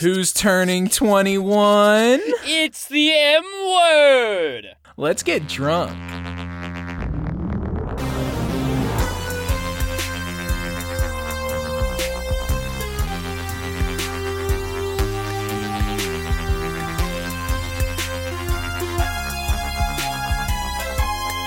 Who's turning 21? It's the M word. Let's get drunk.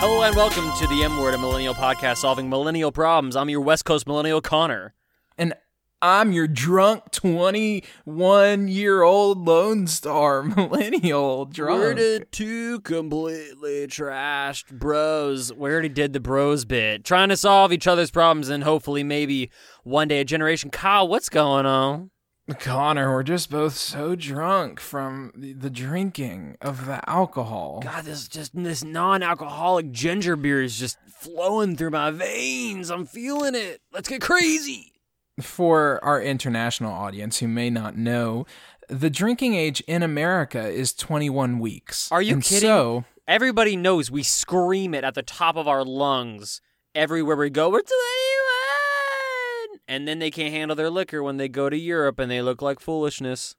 Hello and welcome to the M word, a millennial podcast solving millennial problems. I'm your West Coast millennial Connor. And I'm your drunk 21 year old Lone Star millennial drunk. We're the two completely trashed bros. We already did the bros bit, trying to solve each other's problems and hopefully maybe one day a generation. Kyle, what's going on? Connor, we're just both so drunk from the, drinking of the alcohol. God, this just this non-alcoholic ginger beer is just flowing through my veins. I'm feeling it. Let's get crazy. For our international audience who may not know, the drinking age in America is 21 weeks. Are you And kidding? So, Everybody knows we scream it at the top of our lungs everywhere we go. We're 21! And then they can't handle their liquor when they go to Europe and they look like foolishness.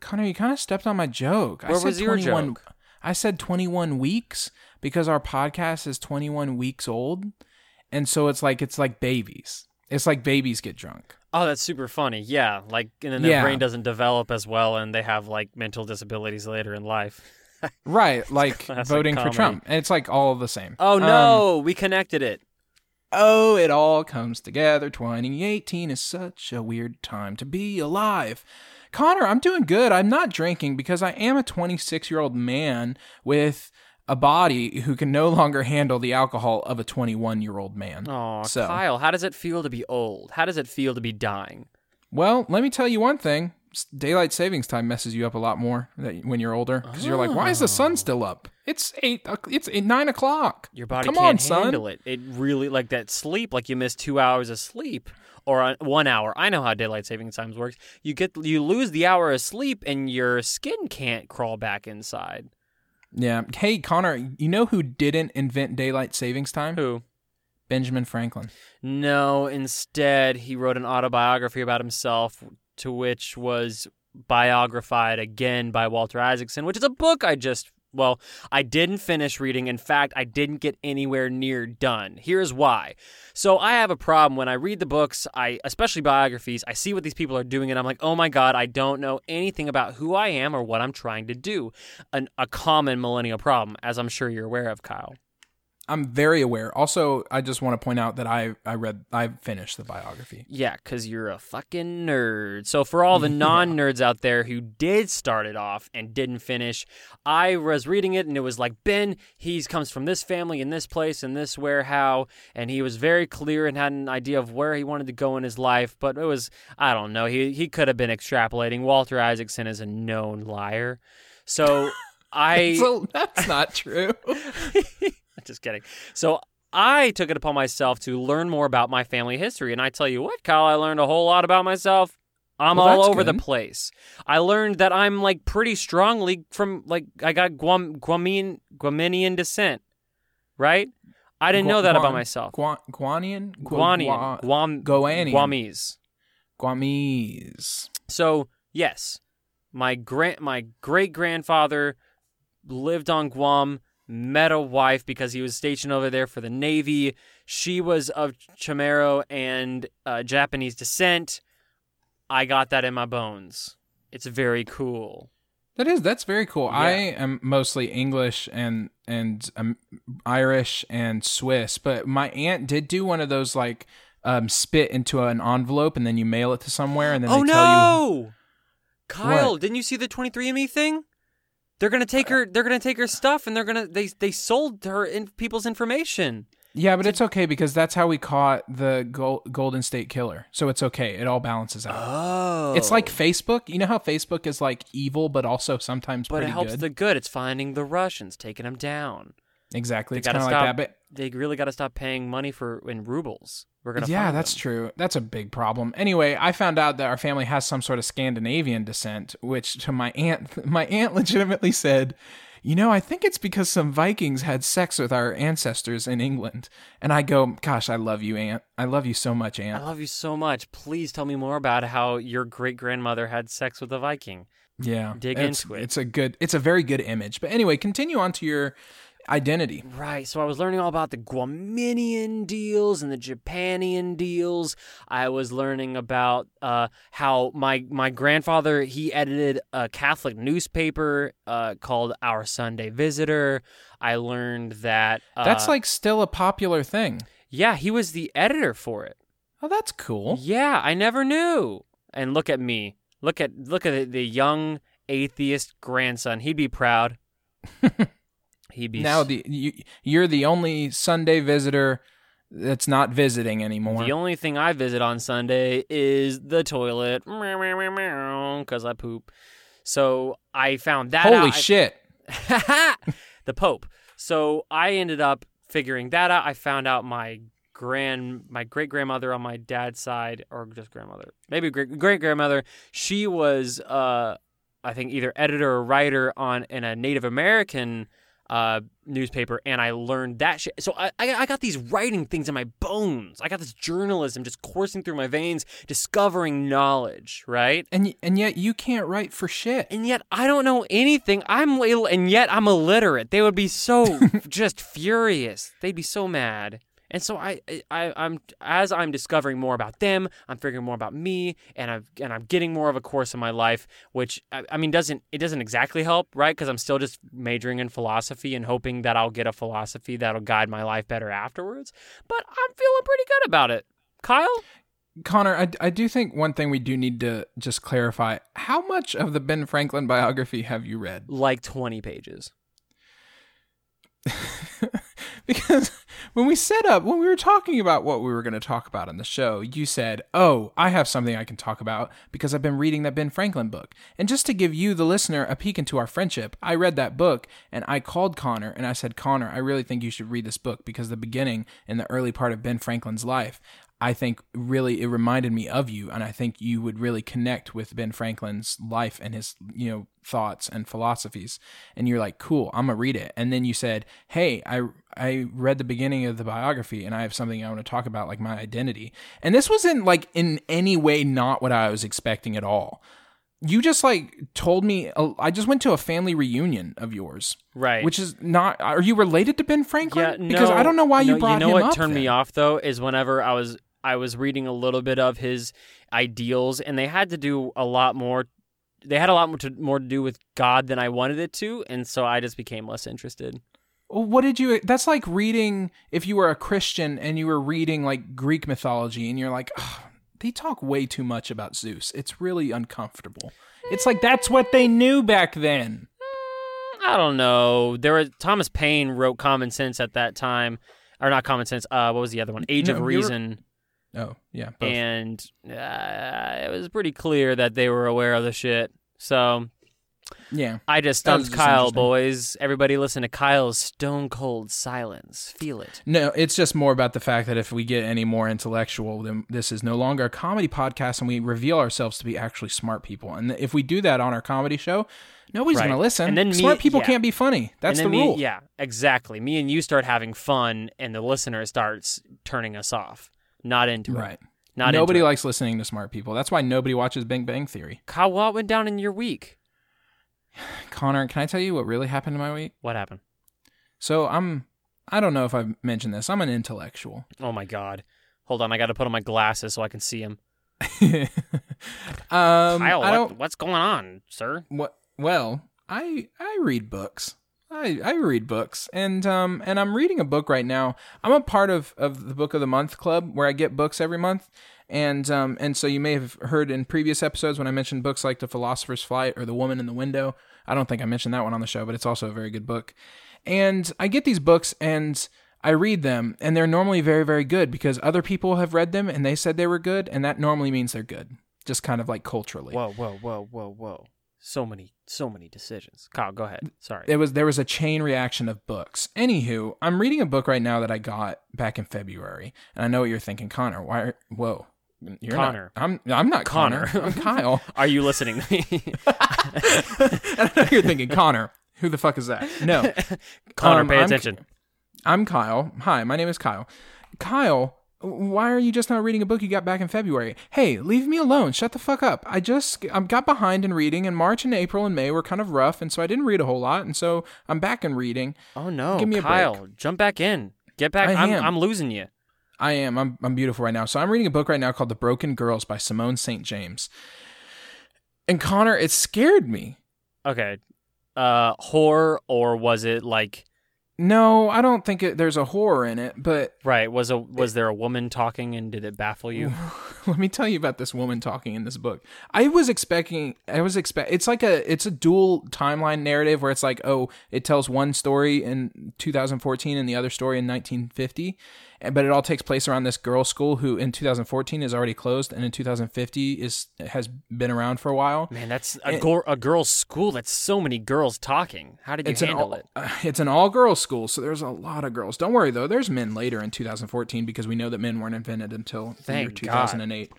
Connor, you kind of stepped on my joke. I Where said was your 21 joke? I said 21 weeks because our podcast is 21 weeks old. And so it's like it's like babies. It's like babies get drunk. Oh, that's super funny. Yeah, like and then Yeah. their brain doesn't develop as well and they have like mental disabilities later in life. Right, like voting comedy. for Trump. And It's like all the same. Oh Um, no, we connected it. Oh, it all comes together. 2018 is such a weird time to be alive. Connor, I'm doing good. I'm not drinking because I am a 26 year old man with a body who can no longer handle the alcohol of a 21 year old man. Oh, so, Kyle, how does it feel to be old? How does it feel to be dying? well, let me tell you one thing. Daylight savings time messes you up a lot more that- when you're older because you're like, why is the sun still up? It's eight. It's eight, nine o'clock. Your body Come can't on, son. handle it. It really like that sleep, like you miss two hours of sleep or uh, one hour. I know how daylight saving times works. You get you lose the hour of sleep, and your skin can't crawl back inside. Yeah. Hey, Connor, you know who didn't invent daylight savings time? Who? Benjamin Franklin. No. Instead, he wrote an autobiography about himself, to which was biographied again by Walter Isaacson, which is a book I just. Well, I didn't finish reading. In fact, I didn't get anywhere near done. Here's why. So I have a problem when I read the books, I especially biographies, I see what these people are doing and I'm like, "Oh my god, I don't know anything about who I am or what I'm trying to do." An, a common millennial problem, as I'm sure you're aware of, Kyle. I'm very aware. Also, I just want to point out that I I read I finished the biography. Yeah, because you're a fucking nerd. So, for all the non nerds out there who did start it off and didn't finish, I was reading it and it was like, Ben, he comes from this family in this place and this where, how. And he was very clear and had an idea of where he wanted to go in his life. But it was, I don't know, he, he could have been extrapolating. Walter Isaacson is a known liar. So, I. so that's not true. Just kidding. So I took it upon myself to learn more about my family history. And I tell you what, Kyle, I learned a whole lot about myself. I'm Well, all over the place. I learned that I'm like pretty strongly from like I got Guam Guamian Guaminian descent. Right? I didn't know that about myself. Guan, Guanian? Gu- Guanian, Gua- Guam, Goanian. Guamese. Guamese. So yes, my grand my great grandfather lived on Guam, met a wife because he was stationed over there for the Navy. She was of Chamorro and uh, Japanese descent. I got that in my bones. It's very cool. That is that's very cool. I am mostly English and and um, Irish and Swiss, but my aunt did do one of those like um, spit into an envelope and then you mail it to somewhere and then oh they tell you no, Kyle! What? Didn't you see the 23andMe thing? They're gonna take her. They're gonna take her stuff, and they're gonna they they sold her in people's information. Yeah, but it's okay because that's how we caught the Gol- Golden State Killer. So it's okay. It all balances out. Oh, It's like oh. Facebook. You know how Facebook is like evil, but also sometimes but it helps good. the good. It's finding the Russians, taking them down. exactly. They It's kind of like that. But they really got to stop paying money for in rubles. We're gonna. yeah, find that's them. true. That's a big problem. Anyway, I found out that our family has some sort of Scandinavian descent, which to my aunt, my aunt legitimately said, you know, I think it's because some Vikings had sex with our ancestors in England. And I go, gosh, I love you, Aunt. I love you so much, Aunt. I love you so much. Please tell me more about how your great grandmother had sex with a Viking. Yeah. Dig it's, into it. It's a good, it's a very good image. But anyway, continue on to your identity. Right. So I was learning all about the Guaminian deals and the Japanian deals. I was learning about uh, how my my grandfather he edited a Catholic newspaper uh, called Our Sunday Visitor. I learned that uh, That's like still a popular thing. yeah, he was the editor for it. Oh, that's cool. Yeah, I never knew. And look at me. Look at look at the, the young atheist grandson. He'd be proud. He'd be Now the you, you're the only Sunday visitor that's not visiting anymore. The only thing I visit on Sunday is the toilet because I poop. So I found that Holy out. shit! the Pope. So I ended up figuring that out. I found out my grand, my great grandmother on my dad's side, or just grandmother, maybe great great grandmother. She was, uh, I think, either editor or writer on in a Native American uh, newspaper, and I learned that shit. So I, I, I got these writing things in my bones. I got this journalism just coursing through my veins, discovering knowledge. Right. And and yet you can't write for shit. And yet I don't know anything. I'm ill- and yet I'm illiterate. They would be so just furious. They'd be so mad. And so I, I, I'm as I'm discovering more about them, I'm figuring more about me, and I'm and I'm getting more of a course in my life, which I, I mean doesn't it doesn't exactly help, right? Because I'm still just majoring in philosophy and hoping that I'll get a philosophy that'll guide my life better afterwards. But I'm feeling pretty good about it. Kyle, Connor, I, I do think one thing we do need to just clarify: how much of the Ben Franklin biography have you read? like 20 pages. because when we set up, when we were talking about what we were going to talk about on the show, you said, Oh, I have something I can talk about because I've been reading that Ben Franklin book. And just to give you, the listener, a peek into our friendship, I read that book and I called Connor and I said, Connor, I really think you should read this book because the beginning and the early part of Ben Franklin's life, I think really it reminded me of you, and I think you would really connect with Ben Franklin's life and his you know thoughts and philosophies. And you're like, cool, I'm gonna read it. And then you said, hey, I I read the beginning of the biography, and I have something I want to talk about, like my identity. And this wasn't like in any way not what I was expecting at all. You just like told me. uh, I just went to a family reunion of yours, Right. which is not. Are you related to Ben Franklin? Yeah, no, because I don't know why you no, brought You know him what up. turned me off though is whenever I was I was reading a little bit of his ideals, and they had to do a lot more. They had a lot more to, more to do with God than I wanted it to, and so I just became less interested. What did you? That's like reading if you were a Christian and you were reading like Greek mythology, and you're like, "Ugh, they talk way too much about Zeus. It's really uncomfortable. It's like that's what they knew back then. I don't know. There was Thomas Paine wrote Common Sense at that time, or not Common Sense. Uh, what was the other one? Age No, of Reason. Oh yeah, both. and uh, it was pretty clear that they were aware of the shit. So yeah. I just stumped just Kyle, boys. Everybody listen to Kyle's stone cold silence. Feel it. No, it's just more about the fact that if we get any more intellectual, then this is no longer a comedy podcast, and we reveal ourselves to be actually smart people. And if we do that on our comedy show, nobody's Right. going to listen. And then me- smart people yeah. can't be funny. That's the me, rule. Yeah, exactly. Me and you start having fun, and the listener starts turning us off. Not into it. Right. Not nobody into it. likes listening to smart people. That's why nobody watches Big Bang Theory. Kyle, what went down in your week? Connor, can I tell you what really happened in my week? What happened? So I'm I don't know if I've mentioned this. I'm an intellectual. Oh my god. Hold on, I got to put on my glasses so I can see him. um Kyle, I what, don't what's going on, sir? what well, I I read books. I, I read books and um and I'm reading a book right now. I'm a part of, of the book of the month club where I get books every month. And um and so you may have heard in previous episodes when I mentioned books like The Philosopher's Flight or The Woman in the Window. I don't think I mentioned that one on the show, but it's also a very good book. And I get these books and I read them and they're normally very, very good because other people have read them and they said they were good, and that normally means they're good. Just kind of like culturally. Whoa, whoa, whoa, whoa, whoa. So many, so many decisions. Kyle, go ahead. Sorry. it was there was a chain reaction of books. Anywho, I'm reading a book right now that I got back in February, and I know what you're thinking, Connor. Why? Are, whoa, you're Connor. Not, I'm I'm not Connor. Connor. I'm Kyle. Are you listening to me? I know you're thinking, Connor. Who the fuck is that? No. Connor, Um, pay I'm- attention. I'm Kyle. Hi, my name is Kyle. Kyle, why are you just not reading a book you got back in February? Hey, leave me alone. Shut the fuck up. I just I got behind in reading, and March and April and May were kind of rough, and so I didn't read a whole lot, and so I'm back in reading. Oh no, Give me a Kyle, jump back in. Get back. I I'm, am. I'm losing you. I am. I'm, I'm beautiful right now. So I'm reading a book right now called The Broken Girls by Simone St. James. And Connor, it scared me. Okay. Uh, horror or was it like No, I don't think it, there's a horror in it, but right? Was a was there a woman talking and did it baffle you? let me tell you about this woman talking in this book. I was expecting I was expect it's like a it's a dual timeline narrative where it's like, oh, it tells one story in 2014 and the other story in 1950. And, but it all takes place around this girls' school who in 2014 is already closed and in 2050 is has been around for a while. Man, that's a, gor- a girl's school. That's so many girls talking. How did you handle all, it? uh, it's an all girls school, so there's a lot of girls. Don't worry though, there's men later in 2014 because we know that men weren't invented until the year Thank 2008.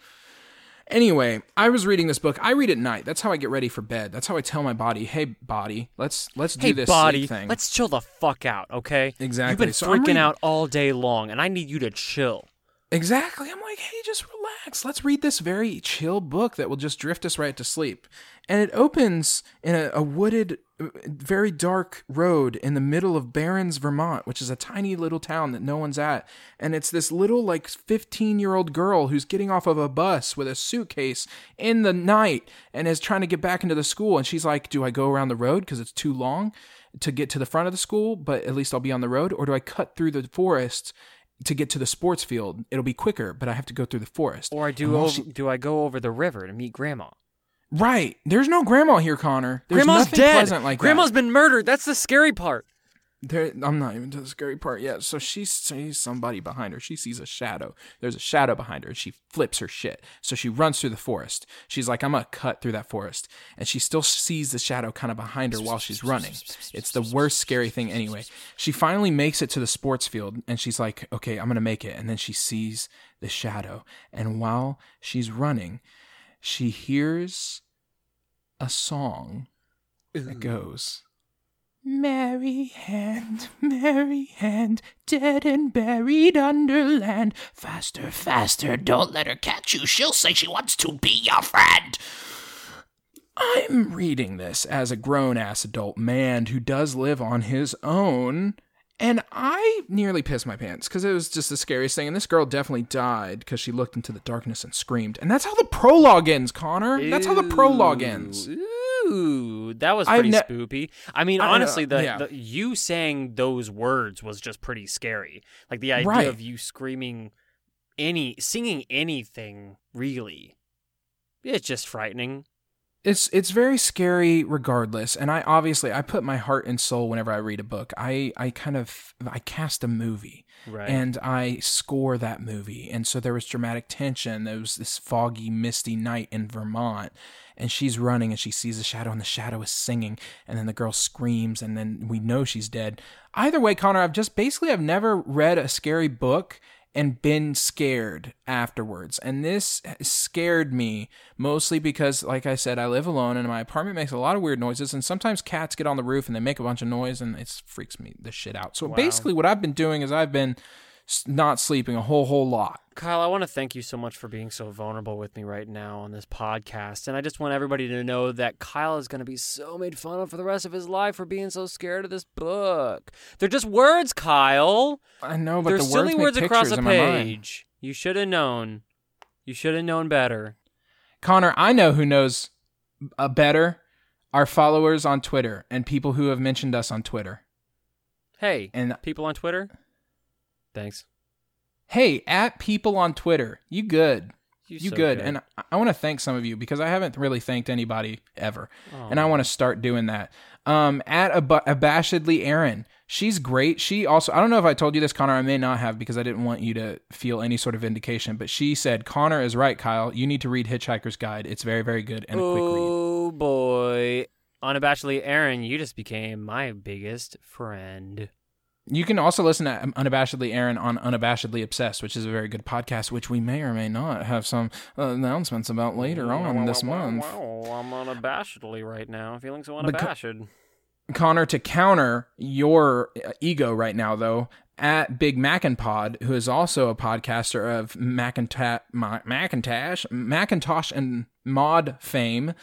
Anyway, I was reading this book. I read at night. That's how I get ready for bed. That's how I tell my body, "Hey, body, let's let's do Hey, this body, sleep thing." let's chill the fuck out, okay? Exactly. You've been So freaking reading- out all day long, and I need you to chill. Exactly. I'm like, hey, just relax. Let's read this very chill book that will just drift us right to sleep. And it opens in a, a wooded, uh, very dark road in the middle of Barrons, Vermont, which is a tiny little town that no one's at. And it's this little, like, 15 year old girl who's getting off of a bus with a suitcase in the night and is trying to get back into the school. And she's like, do I go around the road because it's too long to get to the front of the school, but at least I'll be on the road? Or do I cut through the forest? To get to the sports field. It'll be quicker, but I have to go through the forest. Or I do over, she- do I go over the river to meet grandma? right. There's no grandma here, Connor. There's Grandma's nothing dead. pleasant like Grandma's that. been murdered. That's the scary part. There, I'm not even to the scary part yet. So she sees somebody behind her. She sees a shadow. There's a shadow behind her. She flips her shit. So she runs through the forest. She's like, I'm gonna cut through that forest. And she still sees the shadow kind of behind her while she's running. It's the worst scary thing anyway. She finally makes it to the sports field and she's like, okay, I'm gonna make it. And then she sees the shadow. And while she's running, she hears a song that goes. Mary hand, Mary hand, dead and buried under land. Faster, faster, don't let her catch you. She'll say she wants to be your friend. I'm reading this as a grown ass adult man who does live on his own. And I nearly pissed my pants because it was just the scariest thing. And this girl definitely died because she looked into the darkness and screamed. And that's how the prologue ends, Connor. That's how the prologue ends. Ooh, that was pretty ne- spoopy. I mean, I honestly, the, yeah. the you saying those words was just pretty scary. Like the idea Right. of you screaming any, singing anything, really, it's just frightening. it's it's very scary regardless and i obviously i put my heart and soul whenever i read a book i i kind of i cast a movie Right. and i score that movie and so there was dramatic tension there was this foggy misty night in vermont and she's running and she sees a shadow and the shadow is singing and then the girl screams and then we know she's dead either way connor i've just basically i've never read a scary book and been scared afterwards. And this scared me mostly because, like I said, I live alone and my apartment makes a lot of weird noises. And sometimes cats get on the roof and they make a bunch of noise and it freaks me the shit out. So basically, what I've been doing is I've been not sleeping a whole, whole lot. Kyle, I want to thank you so much for being so vulnerable with me right now on this podcast. And I just want everybody to know that Kyle is going to be so made fun of for the rest of his life for being so scared of this book. They're just words, Kyle. I know, but They're the silly words, words across a in my mind. page. You should have known. You should have known better. Connor, I know who knows uh, better. Our followers on Twitter and people who have mentioned us on Twitter. Hey, And people on Twitter. Thanks. hey, at people on Twitter, you good. You, you so good. And I, I want to thank some of you because I haven't really thanked anybody ever. And I want to start doing that. Um, at ab- abashedly Aaron, she's great. She also, I don't know if I told you this, Connor. I may not have because I didn't want you to feel any sort of indication. But she said, "Connor is right, Kyle. You need to read Hitchhiker's Guide. It's very, very good and a quick read." Oh boy. Unabashedly Aaron, you just became my biggest friend. You can also listen to Unabashedly Aaron on Unabashedly Obsessed, which is a very good podcast, which we may or may not have some uh, announcements about later on this month. Wow, I'm unabashedly right now. Feeling so unabashed. Connor, to counter your uh, ego right now, though, at Big Macinpod, who is also a podcaster of Macintosh, Macintosh, Macintosh and Mod fame,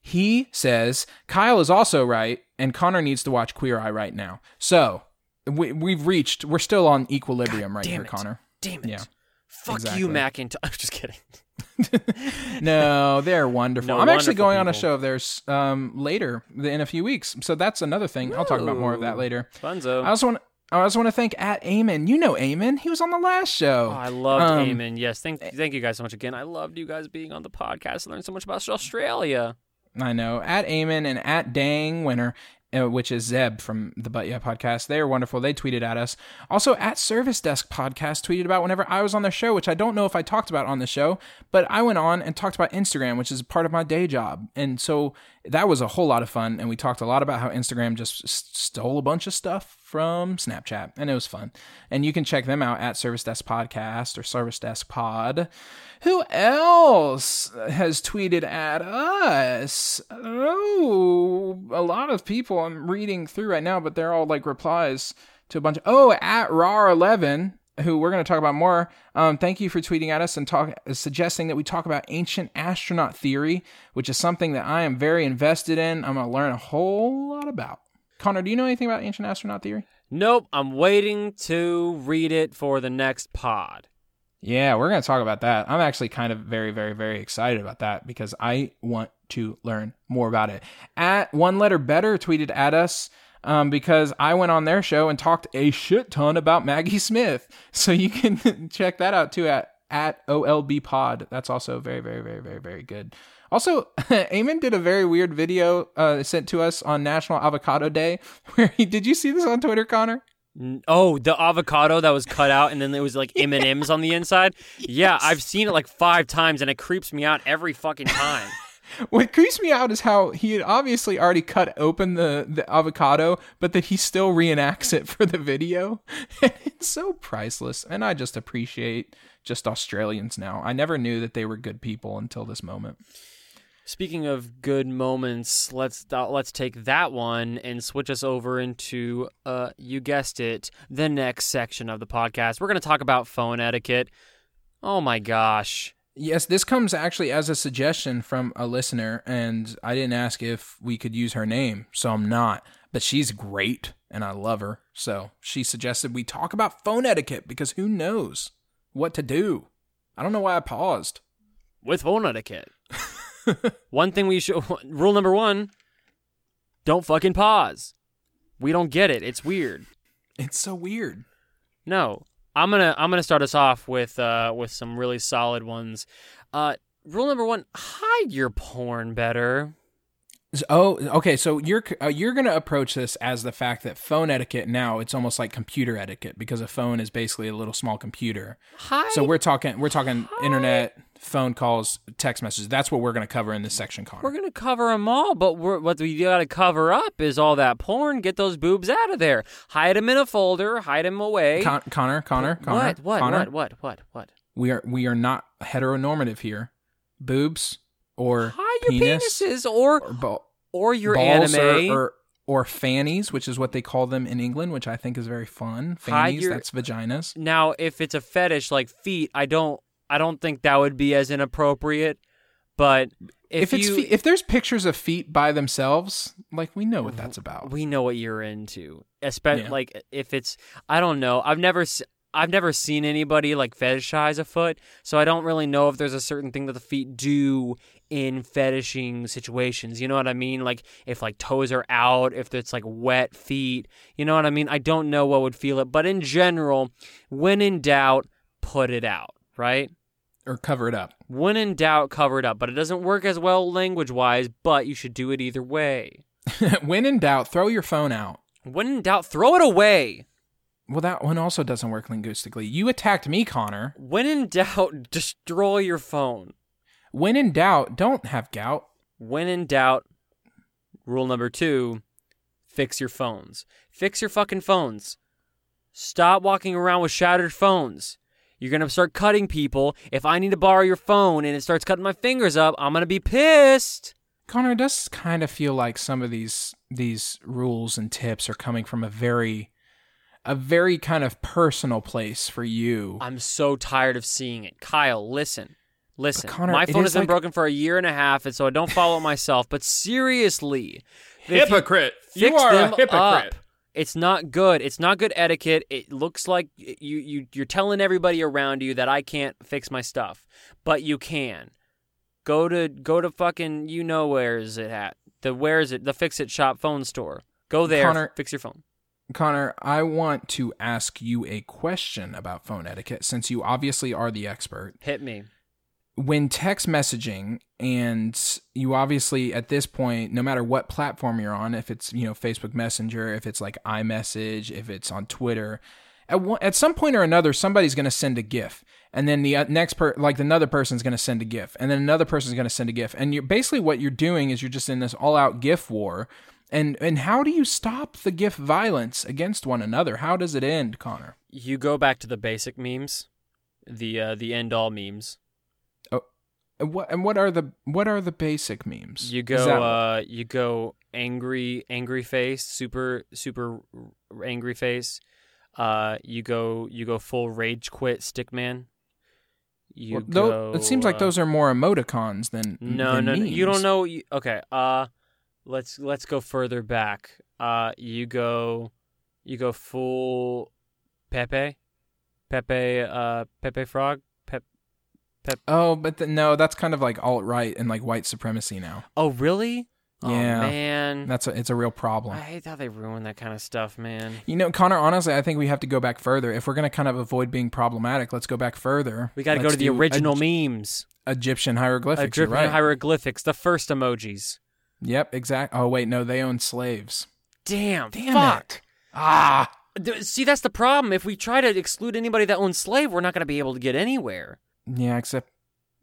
he says Kyle is also right, and Connor needs to watch Queer Eye right now. So we, we've reached, we're still on equilibrium right here, it. Connor. Damn it. Yeah. Fuck exactly. you, Macintosh. I'm just kidding. no, they're wonderful. No, I'm actually wonderful going on a show of theirs um, later in a few weeks, so that's another thing. I'll talk about more of that later. Funzo. I also want. I also want to thank at Eamon. You know Eamon. He was on the last show. Oh, I loved Um, Eamon. Yes, thank thank you guys so much again. I loved you guys being on the podcast. I learned so much about Australia. I know. At Eamon and at Dang Winner, Uh, which is Zeb from the But Yeah podcast. They are wonderful. They tweeted at us. Also, at Service Desk podcast tweeted about whenever I was on their show, which I don't know if I talked about on the show, but I went on and talked about Instagram, which is part of my day job. And so that was a whole lot of fun. And we talked a lot about how Instagram just stole a bunch of stuff from Snapchat, and it was fun. And you can check them out at Service Desk Podcast or Service Desk Pod. Who else has tweeted at us? Oh, a lot of people I'm reading through right now, but they're all like replies to a bunch of. Oh, at RAR11, who we're going to talk about more. Um, thank you for tweeting at us and talk, suggesting that we talk about ancient astronaut theory, which is something that I am very invested in. I'm going to learn a whole lot about. Connor, do you know anything about ancient astronaut theory? Nope, I'm waiting to read it for the next pod. Yeah, we're going to talk about that. I'm actually kind of very, very, very excited about that because I want to learn more about it. At One Letter Better tweeted at us um, because I went on their show and talked a shit ton about Maggie Smith. So you can check that out too at, at OLB Pod. That's also very, very, very, very, very good. Also, Eamon did a very weird video uh, sent to us on National Avocado Day. Where he did you see this on Twitter, Connor? Oh, the avocado that was cut out and then there was like M and M's on the inside. Yeah, I've seen it like five times and it creeps me out every fucking time. What creeps me out is how he had obviously already cut open the, the avocado, but that he still reenacts it for the video. it's so priceless. And I just appreciate just Australians now. I never knew that they were good people until this moment. Speaking of good moments, let's uh, let's take that one and switch us over into uh you guessed it, the next section of the podcast. We're going to talk about phone etiquette. Oh my gosh. Yes, this comes actually as a suggestion from a listener, and I didn't ask if we could use her name, so I'm not. But she's great, and I love her. So she suggested we talk about phone etiquette because who knows what to do? I don't know why I paused. With phone etiquette. one thing we should rule number 1, don't fucking pause. We don't get it. It's weird. It's so weird. No, I'm gonna I'm gonna start us off with uh with some really solid ones. Uh, rule number one: hide your porn better. Oh, okay. So you're uh, you're gonna approach this as the fact that phone etiquette now it's almost like computer etiquette because a phone is basically a little small computer. Hide. So we're talking we're talking internet, phone calls, text messages. That's what we're gonna cover in this section, Connor. we're gonna cover them all, but we're, what we gotta cover up is all that porn. Get those boobs out of there. Hide them in a folder. Hide them away. Con- Connor, Connor, Connor, what? What? Connor. What? What? What? What? We are we are not heteronormative here. Boobs or Hide your penis penises or or, ba- or your balls anime. or, or or fannies, which is what they call them in England, which I think is very fun. Fannies, your- that's vaginas. now, if it's a fetish like feet, I don't I don't think that would be as inappropriate. But if, If, it's you, if there's pictures of feet by themselves, like we know what that's about. we know what you're into especially Yeah. like if it's i don't know i've never i've never seen anybody like fetishize a foot so i don't really know if there's a certain thing that the feet do in fetishing situations you know what i mean like if like toes are out if it's like wet feet you know what i mean i don't know what would feel it but in general when in doubt put it out right or cover it up. when in doubt cover it up but it doesn't work as well language wise but you should do it either way when in doubt, throw your phone out. when in doubt throw it away Well, that one also doesn't work linguistically. You attacked me, Connor. When in doubt, destroy your phone. When in doubt, don't have gout. When in doubt, rule number two, fix your phones. Fix your fucking phones. Stop walking around with shattered phones. You're going to start cutting people. If I need to borrow your phone and it starts cutting my fingers up, I'm going to be pissed. Connor, it does kind of feel like some of these these rules and tips are coming from a very a very kind of personal place for you. I'm so tired of seeing it. Kyle, listen. Listen. Connor, my phone has been like- broken for a year and a half, and so I don't follow it myself. But seriously, Hypocrite. You are a hypocrite. up. It's not good. It's not good etiquette. It looks like you you you're telling everybody around you that I can't fix my stuff, but you can. Go to go to fucking you know where is it at the where is it the fix it shop phone store. Go there, Connor- fix your phone. Connor, I want to ask you a question about phone etiquette since you obviously are the expert. Hit me. When text messaging and you obviously at this point no matter what platform you're on if it's you know Facebook Messenger, if it's like iMessage, if it's on Twitter, at one, at some point or another somebody's going to send a gif. And then the uh, next per like another person's going to send a gif. And then another person's going to send a gif. And you're basically what you're doing is you're just in this all out gif war. And and how do you stop the gif violence against one another? How does it end connor? You go back to the basic memes, the uh, the end all memes. And what and what are the what are the basic memes You go that- uh you go angry angry face, super super angry face. Uh you go you go full rage quit stickman. You well, go it seems like uh, those are more emoticons than No, than no, no. You don't know you, Okay, uh let's let's go further back. Uh you go you go full Pepe? Pepe uh Pepe frog? Pep oh but the, no that's kind of like alt right and like white supremacy now Oh, really? Oh, Yeah. man. that's a, it's a real problem I hate how they ruin that kind of stuff, man. You know, Connor, honestly, I think we have to go back further. If we're going to kind of avoid being problematic, let's go back further. We got to go to the original Eg- memes. Egyptian hieroglyphics. Egyptian right. hieroglyphics, the first emojis. yep, exact. Oh, wait, no, they own slaves. Damn, Damn fuck. it. Ah. See, that's the problem. If we try to exclude anybody that owns slave, we're not going to be able to get anywhere. Yeah, except,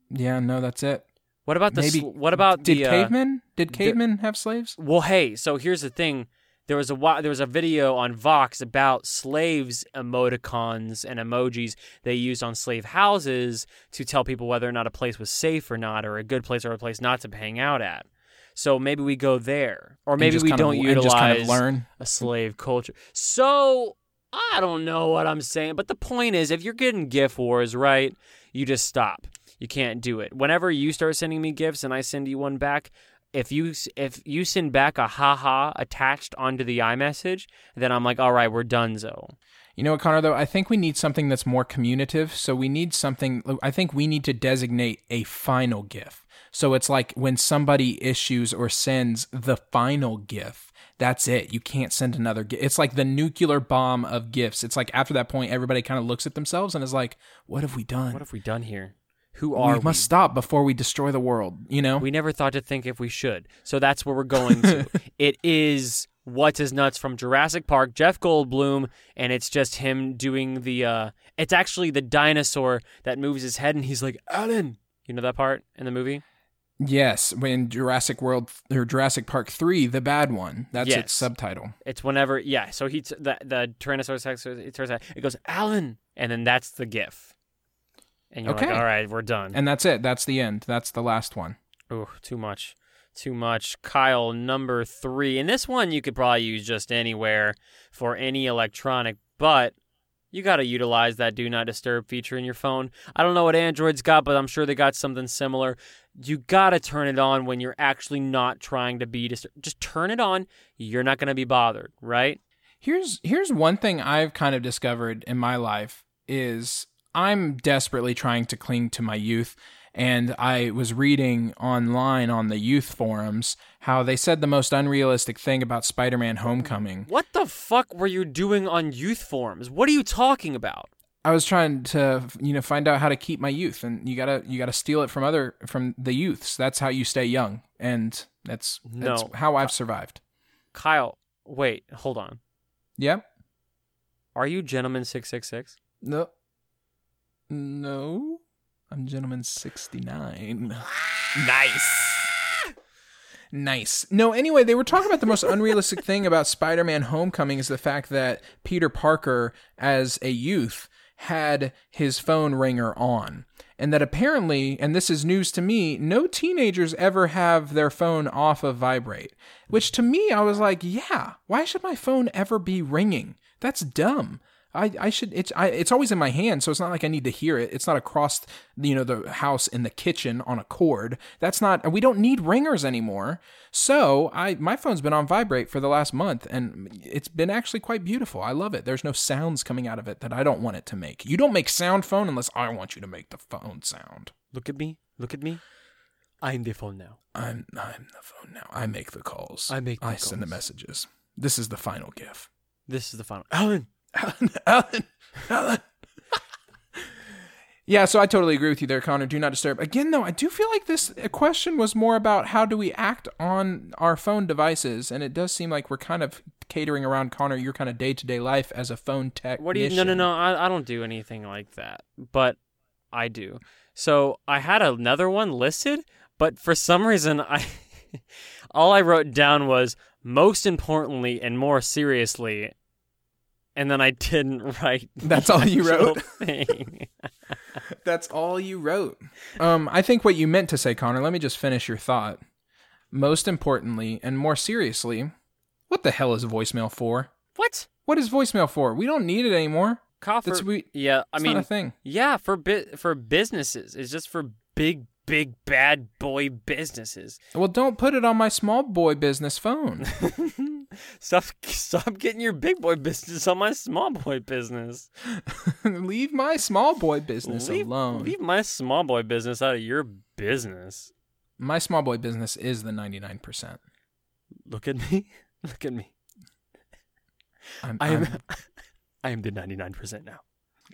yeah, no, that's it. What about the? Maybe. sl- what about did the? uh, cavemen? Did the- cavemen have slaves? well, hey. So here's the thing. There was a there was a video on Vox about slaves emoticons and emojis they used on slave houses to tell people whether or not a place was safe or not, or a good place or a place not to hang out at. So maybe we go there, or maybe we don't and utilize just kind of learn. a slave culture. So I don't know what I'm saying, but the point is, if you're getting GIF wars, right, you just stop. You can't do it. Whenever you start sending me gifts and I send you one back, if you if you send back a haha attached onto the iMessage, then I'm like, all right, we're done, zo. You know what, Connor, though? I think we need something that's more communicative. So we need something, I think we need to designate a final GIF. So it's like when somebody issues or sends the final GIF, that's it. You can't send another GIF. It's like the nuclear bomb of GIFs. It's like after that point, everybody kind of looks at themselves and is like, what have we done? What have we done here? Who are we we? must stop before we destroy the world, you know? We never thought to think if we should. So that's where we're going to. it is What's His Nuts from Jurassic Park, Jeff Goldblum, and it's just him doing the uh it's actually the dinosaur that moves his head and he's like, Alan. You know that part in the movie? yes, when Jurassic World or Jurassic Park 3, the bad one, that's Yes. its subtitle. It's whenever yeah, so he t- the the Tyrannosaurus Rex it turns out it goes, Alan and then that's the GIF. And you're Okay. like, all right, we're done. And that's it. That's the end. That's the last one. Ooh, too much. Too much. Kyle, number three. And this one you could probably use just anywhere for any electronic, but you got to utilize that do not disturb feature in your phone. I don't know what Android's got, but I'm sure they got something similar. You got to turn it on when you're actually not trying to be disturbed. Just turn it on. You're not going to be bothered, right? Here's here's one thing I've kind of discovered in my life is I'm desperately trying to cling to my youth and I was reading online on the youth forums how they said the most unrealistic thing about Spider-Man Homecoming. What the fuck were you doing on youth forums? What are you talking about? I was trying to you know find out how to keep my youth and you got to you got to steal it from other from the youths. That's how you stay young and that's that's how I've survived. Kyle, wait, hold on. Yeah. Are you gentleman 666? No. No. I'm gentleman 69. Nice. Nice. No, anyway, they were talking about the most unrealistic thing about Spider Man Homecoming is the fact that Peter Parker, as a youth, had his phone ringer on. and that apparently, and this is news to me, no teenagers ever have their phone off of vibrate. Which to me, I was like, yeah, why should my phone ever be ringing? That's dumb. I, I should it's I, it's always in my hand, so it's not like I need to hear it. It's not across you know the house in the kitchen on a cord. That's not we don't need ringers anymore. So I my phone's been on vibrate for the last month, and it's been actually quite beautiful. I love it. There's no sounds coming out of it that I don't want it to make. You don't make sound phone unless I want you to make the phone sound. Look at me. Look at me. I'm the phone now. I'm I'm the phone now. I make the calls. I make the I send the messages. This is the final gif. This is the final. Alan. Alan, Alan, Alan. yeah, so I totally agree with you there, Connor. Do not disturb. Again, though, I do feel like this question was more about how do we act on our phone devices, and it does seem like we're kind of catering around Connor your kind of day to day life as a phone tech. What do you? No, no, no. I, I don't do anything like that. But I do. So I had another one listed, but for some reason, I all I wrote down was most importantly and more seriously, and then I didn't write. That's all you wrote? That's all you wrote. Um, I think what you meant to say, Connor. Let me just finish your thought. Most importantly, and more seriously, what the hell is voicemail for? what? What is voicemail for? We don't need it anymore. Coffer. That's we. yeah, I mean, not a thing. yeah, for bit for businesses. It's just for big, big bad boy businesses. Well, don't put it on my small boy business phone. stop, stop getting your big boy business on my small boy business. Leave my small boy business leave, alone. Leave my small boy business out of your business. My small boy business is the 99%. Look at me. Look at me. I'm, I am. I'm- I am the ninety nine percent now.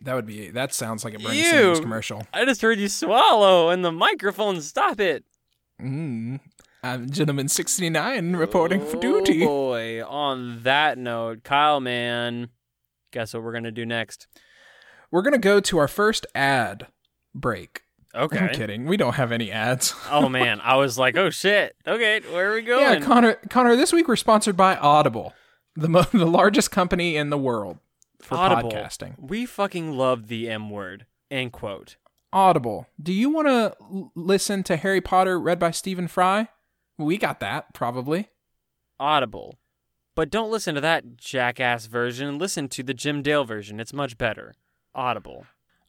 that would be that sounds like a Bernie Ew. Sanders commercial. I just heard you swallow and the microphone. Stop it. Mm. I'm gentleman 69 reporting for oh, duty. Oh boy. On that note, Kyle, man, guess what we're gonna do next? We're going to go to our first ad break. Okay. I'm kidding. We don't have any ads. oh man, I was like, oh shit. Okay, where are we going? Yeah. Connor, Connor, this week we're sponsored by Audible, the mo- the largest company in the world for Audible. podcasting. We fucking love the M word. End quote. Audible. Do you want to l- listen to Harry Potter read by Stephen Fry? We got that, probably. Audible. But don't listen to that jackass version. Listen to the Jim Dale version. It's much better. Audible.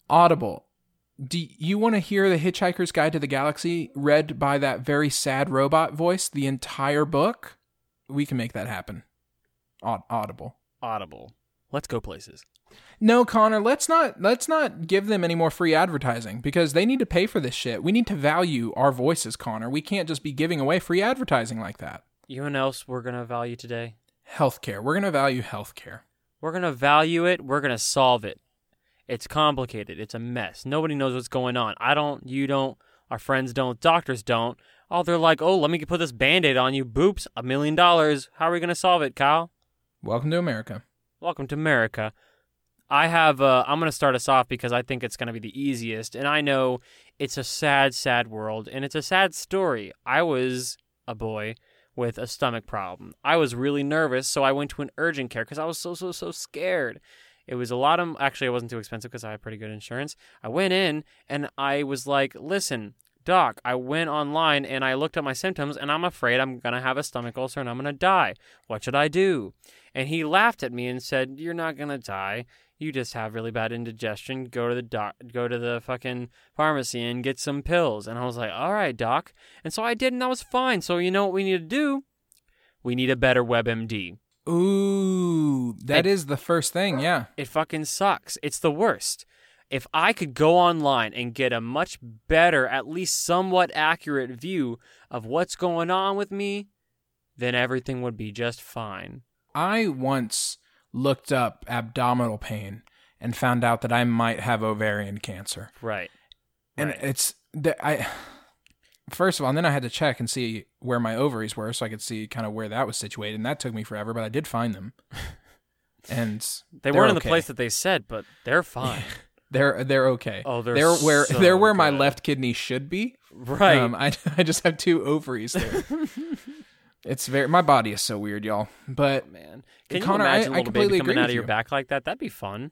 Audible. Do you want to hear The Hitchhiker's Guide to the Galaxy read by that very sad robot voice, the entire book? We can make that happen. Aud- Audible. Audible. Let's go places. No, Connor, let's not let's not give them any more free advertising because they need to pay for this shit. We need to value our voices, Connor. We can't just be giving away free advertising like that. You and else we're going to value today? Healthcare. We're going to value healthcare. We're going to value it. We're going to solve it. It's complicated. It's a mess. Nobody knows what's going on. I don't. You don't. Our friends don't. Doctors don't. Oh, they're like, oh, let me put this band aid on you. Boops, a million dollars. How are we going to solve it, Kyle? Welcome to America. Welcome to America. I have. Uh, I'm going to start us off because I think it's going to be the easiest, and I know it's a sad, sad world, and it's a sad story. I was a boy with a stomach problem. I was really nervous, so I went to an urgent care because I was so, so, so scared. It was a lot of. Actually, it wasn't too expensive because I had pretty good insurance. I went in and I was like, "Listen, doc, I went online and I looked at my symptoms, and I'm afraid I'm gonna have a stomach ulcer and I'm gonna die. What should I do?" And he laughed at me and said, "You're not gonna die. You just have really bad indigestion. Go to the doc, go to the fucking pharmacy and get some pills." And I was like, "All right, doc." And so I did, and I was fine. So you know what we need to do? We need a better WebMD. Ooh, that It- is the first thing. Yeah. It fucking sucks. It's the worst. If I could go online and get a much better, at least somewhat accurate view of what's going on with me, then everything would be just fine. I once looked up abdominal pain and found out that I might have ovarian cancer. Right. And Right. it's that I first of all, and then I had to check and see where my ovaries were so I could see kind of where that was situated. And that took me forever, but I did find them. And They weren't in the place that they said, but they're fine. They're they're okay. Oh, they're they're where so they're where my good. left kidney should be. right. Um, I I just have two ovaries there. it's very my body is so weird, y'all. But Man, can Connor, you I- imagine I a little baby coming out of your you. back like that? That'd be fun.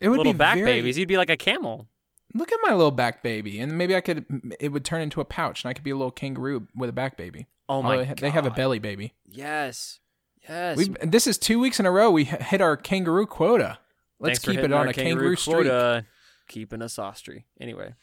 it would little be back very, babies. You'd be like a camel. look at my little back baby, and maybe I could. It would turn into a pouch, and I could be a little kangaroo with a back baby. Oh my Although they god. they have a belly baby. Yes. Yes. We this is two weeks in a row we hit our kangaroo quota. Let's keep it on a kangaroo, streak. quota, Keeping us ostry. Anyway.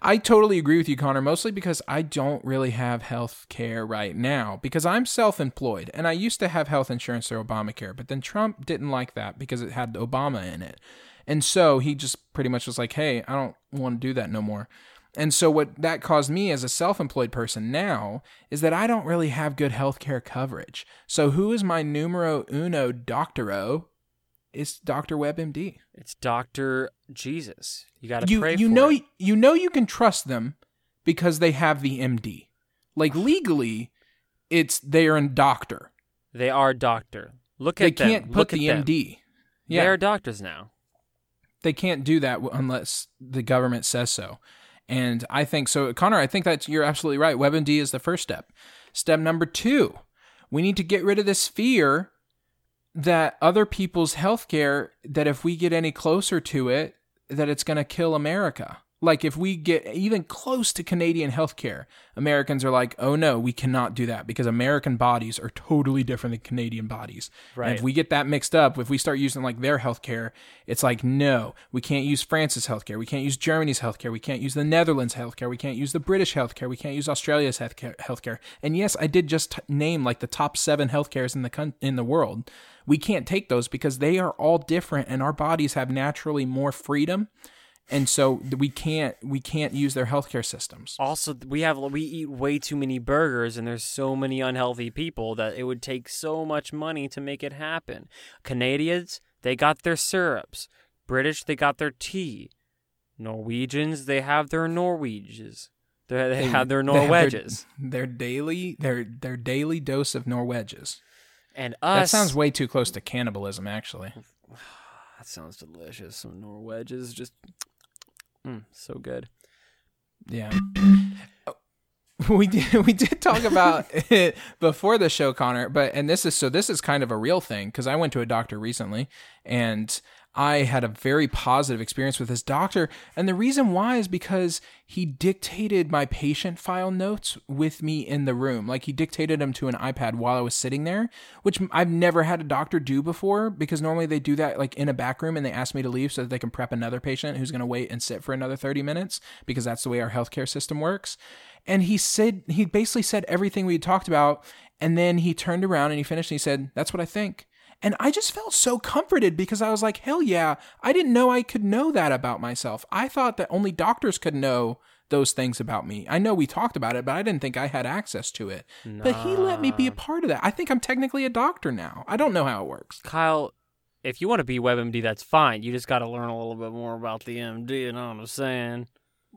I totally agree with you, Connor, mostly because I don't really have health care right now because I'm self employed and I used to have health insurance through Obamacare, but then Trump didn't like that because it had Obama in it. And so he just pretty much was like, hey, I don't want to do that no more. And so what that caused me as a self-employed person now is that I don't really have good healthcare coverage. So who is my numero uno doctoro? It's Dr. WebMD. It's Doctor Jesus. You got to you pray you know it. you know you can trust them because they have the MD. Like legally, it's they are a doctor. They are doctor. Look They at them. can't put Look the. MD. They are doctors now. they can't do that unless the government says so. And I think so, Conner. I think that you're absolutely right. WebMD is the first step. Step number two, we need to get rid of this fear that other people's healthcare that if we get any closer to it, that it's going to kill America. Like if we get even close to Canadian healthcare, Americans are like, "Oh no, we cannot do that because American bodies are totally different than Canadian bodies." And if we get that mixed up, if we start using like their healthcare, it's like, "No, we can't use France's healthcare. We can't use Germany's healthcare. We can't use the Netherlands healthcare. We can't use the British healthcare. We can't use Australia's healthcare." healthcare. And yes, I did just t- name like the top 7 healthcares in the con- in the world. We can't take those because they are all different and our bodies have naturally more freedom. And so we can't we can't use their healthcare systems. Also, we have we eat way too many burgers, and there's so many unhealthy people that it would take so much money to make it happen. Canadians, they got their syrups. British, they got their tea. Norwegians, they have their Norweges. They, they have their have Norweges. Their, their daily their their daily dose of Norweges. And us, That sounds way too close to cannibalism, actually. That sounds delicious. Some Norweges, just mm, so good. Yeah. We did we did talk about it before the show, Conner, but and this is so this is kind of a real thing because I went to a doctor recently and I had a very positive experience with this doctor. And the reason why is because he dictated my patient file notes with me in the room. Like he dictated them to an iPad while I was sitting there, which I've never had a doctor do before because normally they do that like in a back room and they ask me to leave so that they can prep another patient who's going to wait and sit for another 30 minutes because that's the way our healthcare system works. And he said, he basically said everything we talked about. And then he turned around and he finished and he said, That's what I think. And I just felt so comforted because I was like, hell yeah, I didn't know I could know that about myself. I thought that only doctors could know those things about me. I know we talked about it, but I didn't think I had access to it. But he let me be a part of that. I think I'm technically a doctor now. I don't know how it works. Kyle, if you want to be WebMD, that's fine. You just got to learn a little bit more about the MD. You know what I'm saying?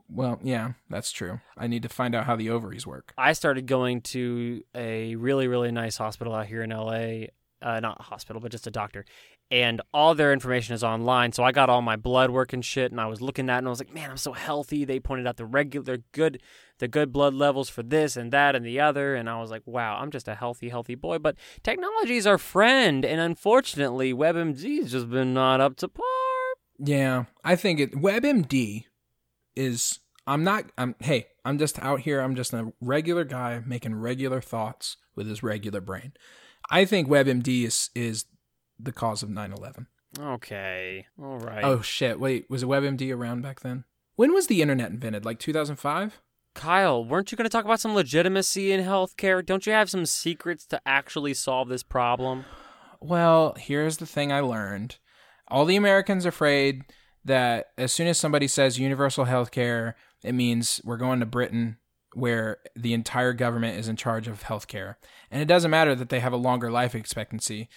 Well, yeah, that's true. I need to find out how the ovaries work. I started going to a really, really nice hospital out here in LA. Uh, not a hospital, but just a doctor. And all their information is online. So I got all my blood work and shit, and I was looking at it, and I was like, man, I'm so healthy. They pointed out the regular, good, the good blood levels for this and that and the other, and I was like, wow, I'm just a healthy, healthy boy. But technology is our friend, and unfortunately, WebMD has just been not up to par. Yeah, I think it WebMD is I'm not I'm hey, I'm just out here, I'm just a regular guy making regular thoughts with his regular brain. I think WebMD is is the cause of 9/11. Okay, all right. Oh shit, wait, was WebMD around back then? When was the internet invented? Like 2005? Kyle, weren't you going to talk about some legitimacy in healthcare? Don't you have some secrets to actually solve this problem? Well, here's the thing I learned. All the Americans are afraid that as soon as somebody says universal healthcare, it means we're going to Britain where the entire government is in charge of healthcare. And it doesn't matter that they have a longer life expectancy.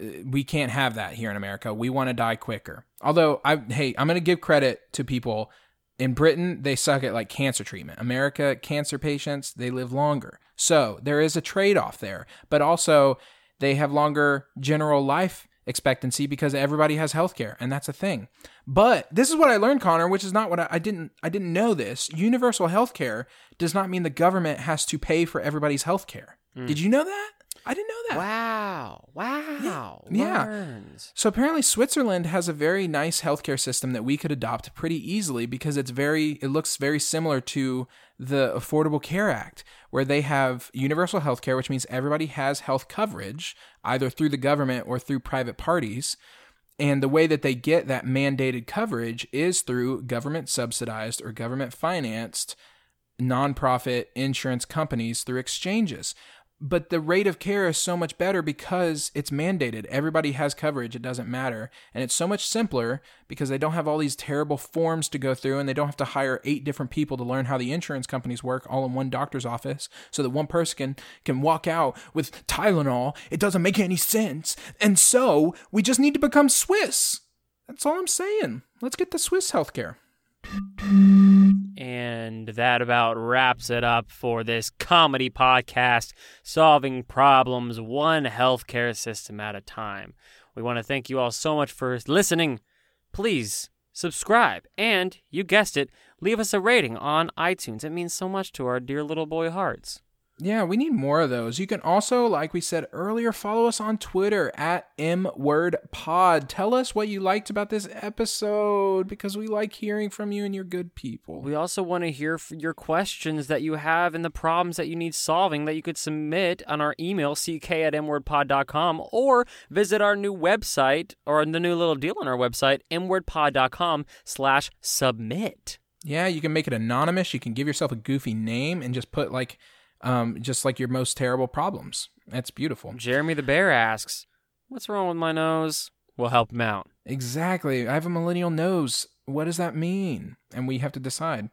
Uh, We can't have that here in America. We want to die quicker. Although I hey, I'm going to give credit to people in Britain, they suck at like cancer treatment. America, cancer patients, they live longer. So, there is a trade-off there. But also they have longer general life expectancy because everybody has healthcare and that's a thing. But this is what I learned, Conner, which is not what I, I didn't I didn't know this. Universal healthcare does not mean the government has to pay for everybody's healthcare. Mm. Did you know that? I didn't know that. Wow. Wow. Yeah. Learns. So apparently Switzerland has a very nice healthcare system that we could adopt pretty easily because it's very it looks very similar to the Affordable Care Act where they have universal healthcare which means everybody has health coverage either through the government or through private parties. And the way that they get that mandated coverage is through government subsidized or government financed nonprofit insurance companies through exchanges. But the rate of care is so much better because it's mandated. Everybody has coverage. It doesn't matter. And it's so much simpler because they don't have all these terrible forms to go through and they don't have to hire eight different people to learn how the insurance companies work all in one doctor's office so that one person can, can walk out with Tylenol. It doesn't make any sense. And so we just need to become Swiss. That's all I'm saying. Let's get the Swiss healthcare. And that about wraps it up for this comedy podcast, solving problems one healthcare system at a time. We want to thank you all so much for listening. Please subscribe and, you guessed it, leave us a rating on iTunes. It means so much to our dear little boy hearts. Yeah, we need more of those. You can also, like we said earlier, follow us on Twitter at MWordPod. Tell us what you liked about this episode because we like hearing from you and you're good people. We also want to hear your questions that you have and the problems that you need solving that you could submit on our email, ck at mwordpod.com, or visit our new website or the new little deal on our website, mwordpod.com slash submit. Yeah, you can make it anonymous. You can give yourself a goofy name and just put like, um, just like your most terrible problems. That's beautiful. Jeremy the Bear asks, What's wrong with my nose? We'll help him out. Exactly. I have a millennial nose. What does that mean? And we have to decide.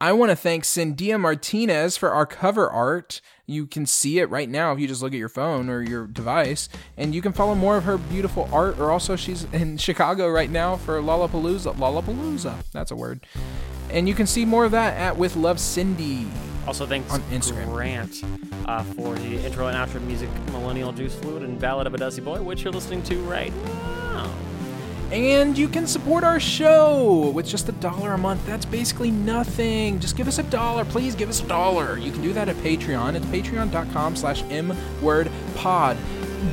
I want to thank Cindia Martinez for our cover art. You can see it right now if you just look at your phone or your device. And you can follow more of her beautiful art, or also she's in Chicago right now for Lollapalooza. Lollapalooza. That's a word. And you can see more of that at With Love Cindy. Also, thanks On Instagram. Grant uh, for the intro and outro music, Millennial Juice Fluid and Ballad of a Dusty Boy, which you're listening to right now. And you can support our show with just a dollar a month. That's basically nothing. Just give us a dollar. Please give us a dollar. You can do that at Patreon. It's patreon.com slash mwordpod.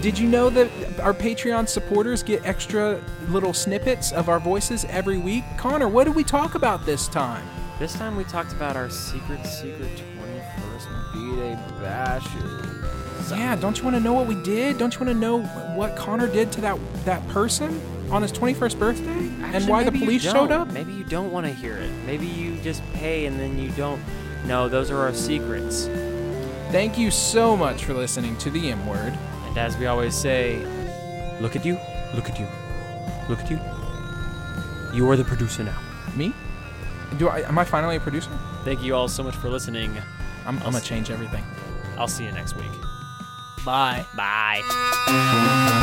Did you know that our Patreon supporters get extra little snippets of our voices every week? Conner, what did we talk about this time? This time we talked about our secret, secret 21st B-Day bashes. Yeah, don't you want to know what we did? Don't you want to know what Conner did to that that person on his 21st birthday? and why the police showed up? Maybe you don't want to hear it. Maybe you just pay and then you don't. No, those are our secrets. Thank you so much for listening to the M Word. And as we always say, look at you, look at you, look at you. You are the producer now. Me? Do I? Am I finally a producer? Thank you all so much for listening. I'm, I'm gonna change everything. I'll see you next week. Bye. Bye.